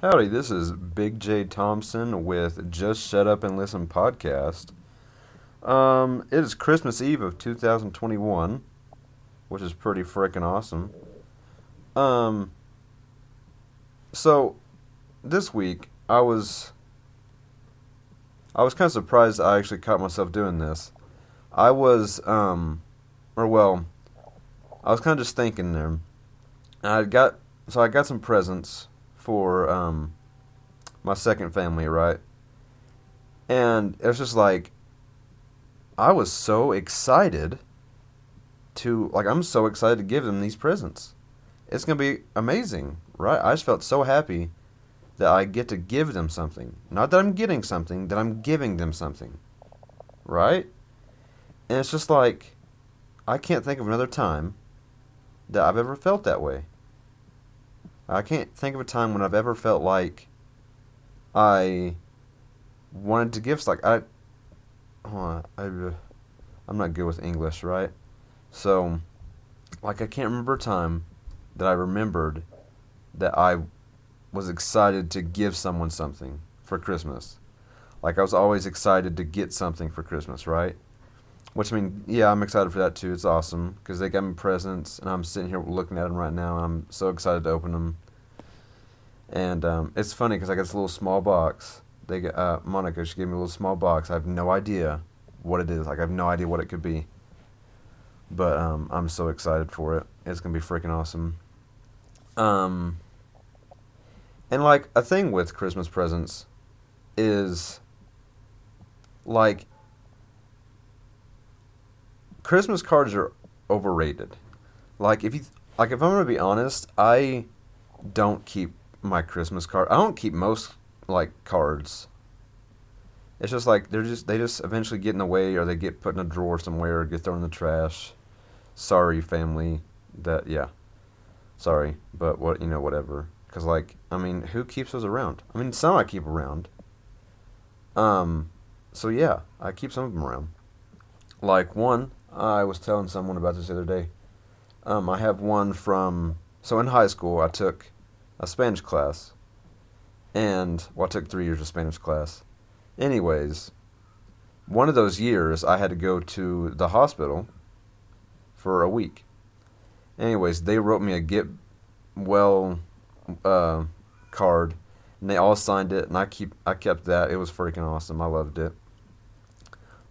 Howdy, this is Big J Thompson with Just Shut Up and Listen podcast. Um, it is Christmas Eve of 2021, which is pretty freaking awesome. Um, so this week I was I was kind of surprised I actually caught myself doing this. I was um, or well, I was kind of just thinking there. I got so I got some presents for um, my second family, right? And it was just like, I was so excited to, like, I'm so excited to give them these presents. It's going to be amazing, right? I just felt so happy that I get to give them something. Not that I'm getting something, that I'm giving them something, right? And it's just like, I can't think of another time that I've ever felt that way. I can't think of a time when I've ever felt like I wanted to give like I, oh, I, I'm not good with English, right? So, like I can't remember a time that I remembered that I was excited to give someone something for Christmas. Like I was always excited to get something for Christmas, right? Which I mean, yeah, I'm excited for that too. It's awesome because they got me presents, and I'm sitting here looking at them right now, and I'm so excited to open them. And um, it's funny because I got this little small box. They uh, Monica, she gave me a little small box. I have no idea what it is. Like I have no idea what it could be. But um, I'm so excited for it. It's gonna be freaking awesome. Um, and like a thing with Christmas presents is like Christmas cards are overrated. Like if you like if I'm gonna be honest, I don't keep my Christmas card. I don't keep most like cards. It's just like they're just they just eventually get in the way, or they get put in a drawer somewhere, or get thrown in the trash. Sorry, family. That yeah, sorry, but what you know, whatever. Because like I mean, who keeps those around? I mean, some I keep around. Um, so yeah, I keep some of them around. Like one, I was telling someone about this the other day. Um, I have one from so in high school I took a Spanish class, and well, I took three years of Spanish class. Anyways, one of those years I had to go to the hospital for a week. Anyways, they wrote me a get well uh, card, and they all signed it, and I keep I kept that. It was freaking awesome. I loved it.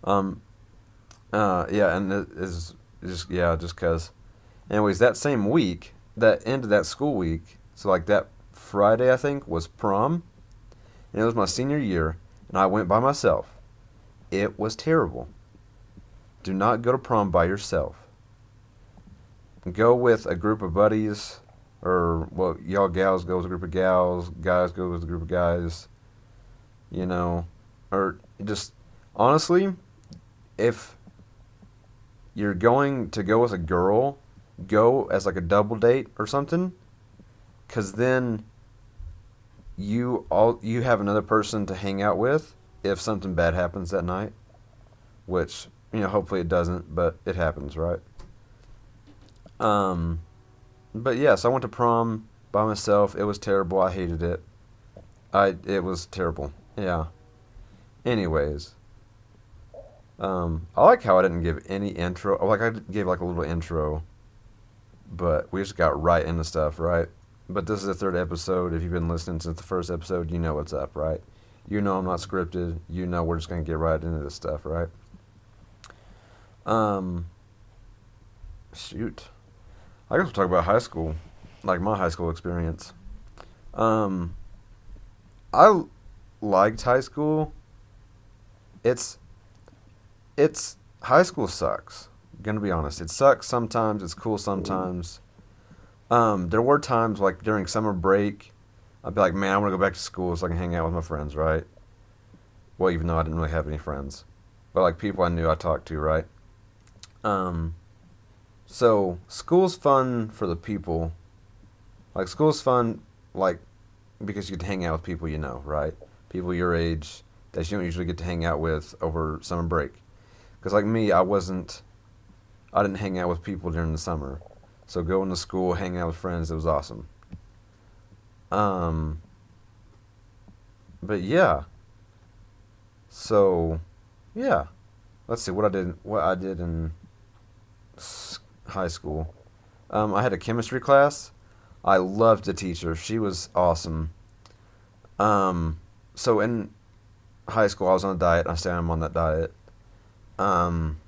Um, uh, yeah, and it is just yeah, just cause. Anyways, that same week, that end of that school week, so like that Friday, I think, was prom, and it was my senior year, and I went by myself. It was terrible. Do not go to prom by yourself. Go with a group of buddies, or well, y'all gals go with a group of gals, guys go with a group of guys. You know, or just honestly, if you're going to go with a girl, go as like a double date or something because then you all you have another person to hang out with if something bad happens that night, which you know hopefully it doesn't, but it happens, right? Um, but yes, yeah, so I went to prom by myself. It was terrible. I hated it. I it was terrible. Yeah. Anyways, um, I like how I didn't give any intro. Like I gave like a little intro, but we just got right into stuff, right? But this is the third episode. If you've been listening since the first episode, you know what's up, right? You know I'm not scripted. You know we're just gonna get right into this stuff, right? Um, shoot, I guess we'll talk about high school, like my high school experience. Um, I liked high school. It's, it's high school sucks. I'm gonna be honest, it sucks sometimes. It's cool sometimes. Um, there were times like during summer break, I'd be like, man, I want to go back to school so I can hang out with my friends, right? Well, even though I didn't really have any friends, but like people I knew I talked to, right? Um, so school's fun for the people. Like school's fun, like because you get to hang out with people you know, right? People your age that you don't usually get to hang out with over summer break. Because like me, I wasn't, I didn't hang out with people during the summer. So going to school, hanging out with friends, it was awesome. Um, but yeah. So, yeah. Let's see what I did. What I did in high school. Um, I had a chemistry class. I loved the teacher. She was awesome. Um, so in high school, I was on a diet. I am on that diet. Um,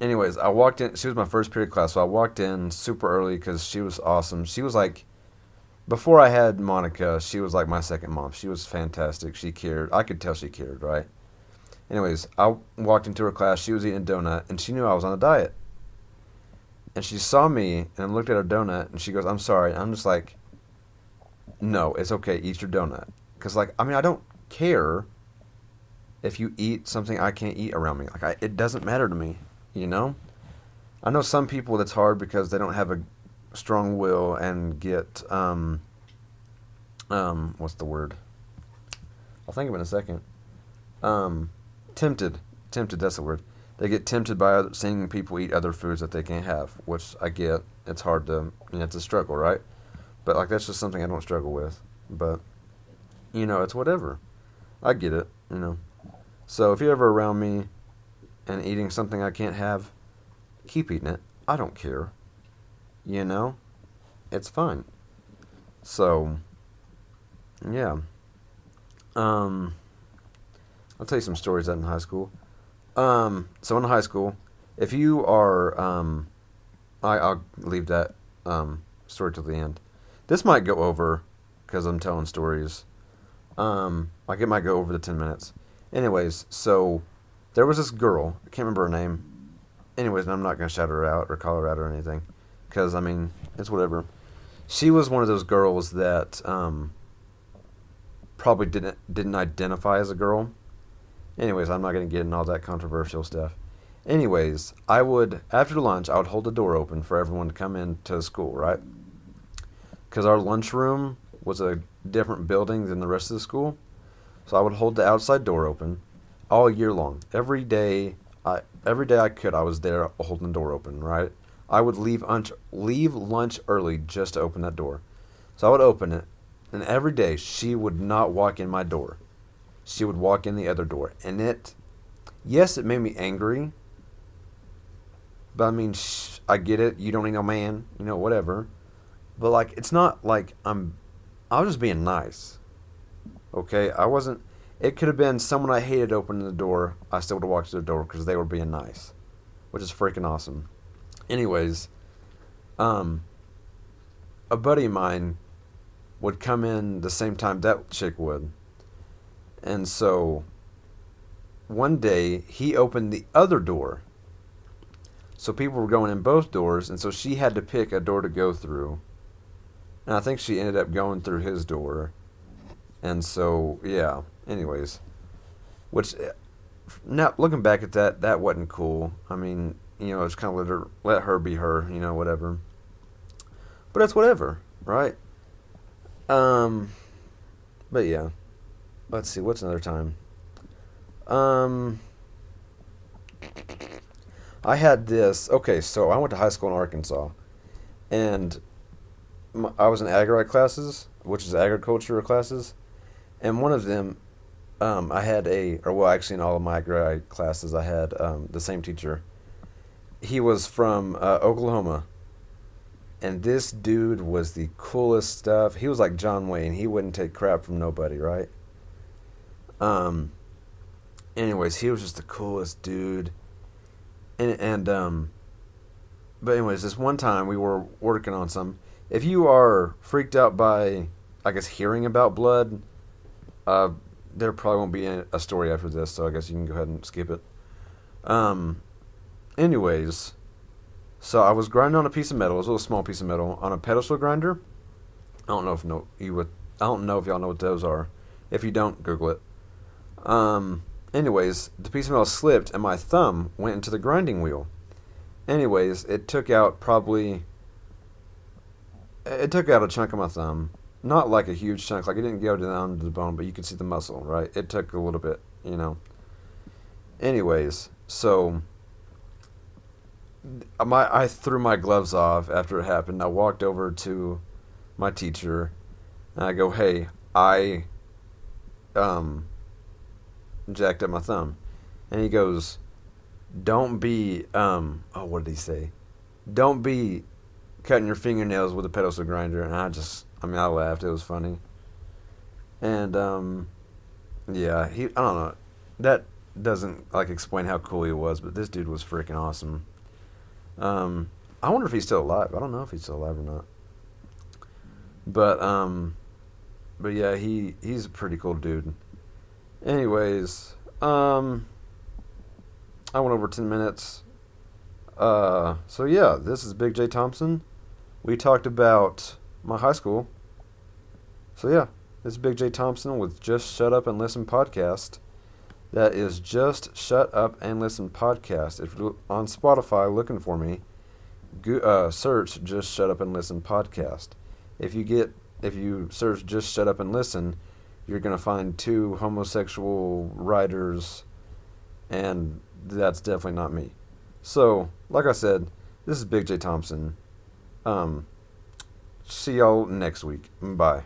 anyways, I walked in. She was my first period class, so I walked in super early because she was awesome. She was like, before I had Monica, she was like my second mom. She was fantastic. She cared. I could tell she cared, right? Anyways, I walked into her class. She was eating a donut, and she knew I was on a diet. And she saw me and looked at her donut, and she goes, "I'm sorry." I'm just like, "No, it's okay. Eat your donut." Because like, I mean, I don't care if you eat something I can't eat around me. Like, I, it doesn't matter to me, you know. I know some people that's hard because they don't have a strong will and get um um what's the word? I'll think of it in a second. Um, tempted, tempted. That's the word. They get tempted by other, seeing people eat other foods that they can't have, which I get. It's hard to, you know, it's a struggle, right? But like that's just something I don't struggle with. But you know, it's whatever. I get it, you know. So if you're ever around me and eating something I can't have, keep eating it. I don't care. You know? It's fine. So yeah. Um I'll tell you some stories out in high school. Um so in high school, if you are um I, I'll leave that um story to the end. This might go over because I'm telling stories um, like it might go over the 10 minutes. Anyways, so there was this girl. I can't remember her name. Anyways, I'm not to shout her out or call her out or anything. Because, I mean, it's whatever. She was one of those girls that um, probably didn't didn't identify as a girl. Anyways, I'm not to get in all that controversial stuff. Anyways, I would after lunch I would hold the door open for everyone to come into school, right? Because our lunchroom was a different building than the rest of the school. So I would hold the outside door open all year long. Every day, I every day I could, I was there holding the door open. Right. I would leave lunch leave lunch early just to open that door. So I would open it, and every day she would not walk in my door. She would walk in the other door, and it, yes, it made me angry. But I mean, sh- I get it. You don't need no man, you know, whatever. But like, it's not like I'm I was just being nice. Okay, I wasn't. It could have been someone I hated opening the door. I still would have walked to the door because they were being nice, which is freaking awesome. Anyways, um, a buddy of mine would come in the same time that chick would, and so one day he opened the other door. So people were going in both doors, and so she had to pick a door to go through and I think she ended up going through his door. And so, yeah. Anyways, which now looking back at that, that wasn't cool. I mean, you know, it's kind of let her let her be her, you know, whatever. But that's whatever, right? Um, but yeah. Let's see. What's another time? Um, I had this. Okay, so I went to high school in Arkansas, and I was in agri classes, which is agriculture classes, and one of them, um, I had a, or well, actually in all of my agri classes, I had um, the same teacher. He was from uh, Oklahoma, and this dude was the coolest stuff. He was like John Wayne. He wouldn't take crap from nobody, right? Um. Anyways, he was just the coolest dude, and and um. But anyways, this one time we were working on some if you are freaked out by, I guess, hearing about blood, uh, there probably won't be a story after this, so I guess you can go ahead and skip it. Um, anyways, so I was grinding on a piece of metal, it was a little small piece of metal, on a pedestal grinder. I don't know if no you would. I don't know if y'all know what those are. If you don't, Google it. Um. Anyways, the piece of metal slipped, and my thumb went into the grinding wheel. Anyways, it took out probably it took out a chunk of my thumb. Not like a huge chunk, like it didn't go down to the bone, but you could see the muscle, right? It took a little bit, you know. Anyways, so my I threw my gloves off after it happened. I walked over to my teacher and I go, "Hey, I um, jacked up my thumb, and he goes, "Don't be um, oh, what did he say? Don't be cutting your fingernails with a pedestal grinder." And I just, I mean, I laughed. It was funny. And um, yeah, he, I don't know, that doesn't like explain how cool he was, but this dude was freaking awesome. Um, I wonder if he's still alive. I don't know if he's still alive or not. But um, but yeah, he he's a pretty cool dude. Anyways, um, I went over ten minutes. Uh, so yeah, this is Big J Thompson. We talked about my high school. So yeah, this is Big J Thompson with Just Shut Up and Listen podcast. That is Just Shut Up and Listen podcast. If you're on Spotify looking for me, go, uh, search Just Shut Up and Listen podcast. If you get if you search Just Shut Up and Listen, you're gonna find two homosexual writers, and that's definitely not me. So, like I said, this is Big J Thompson. Um, see y'all next week. Bye.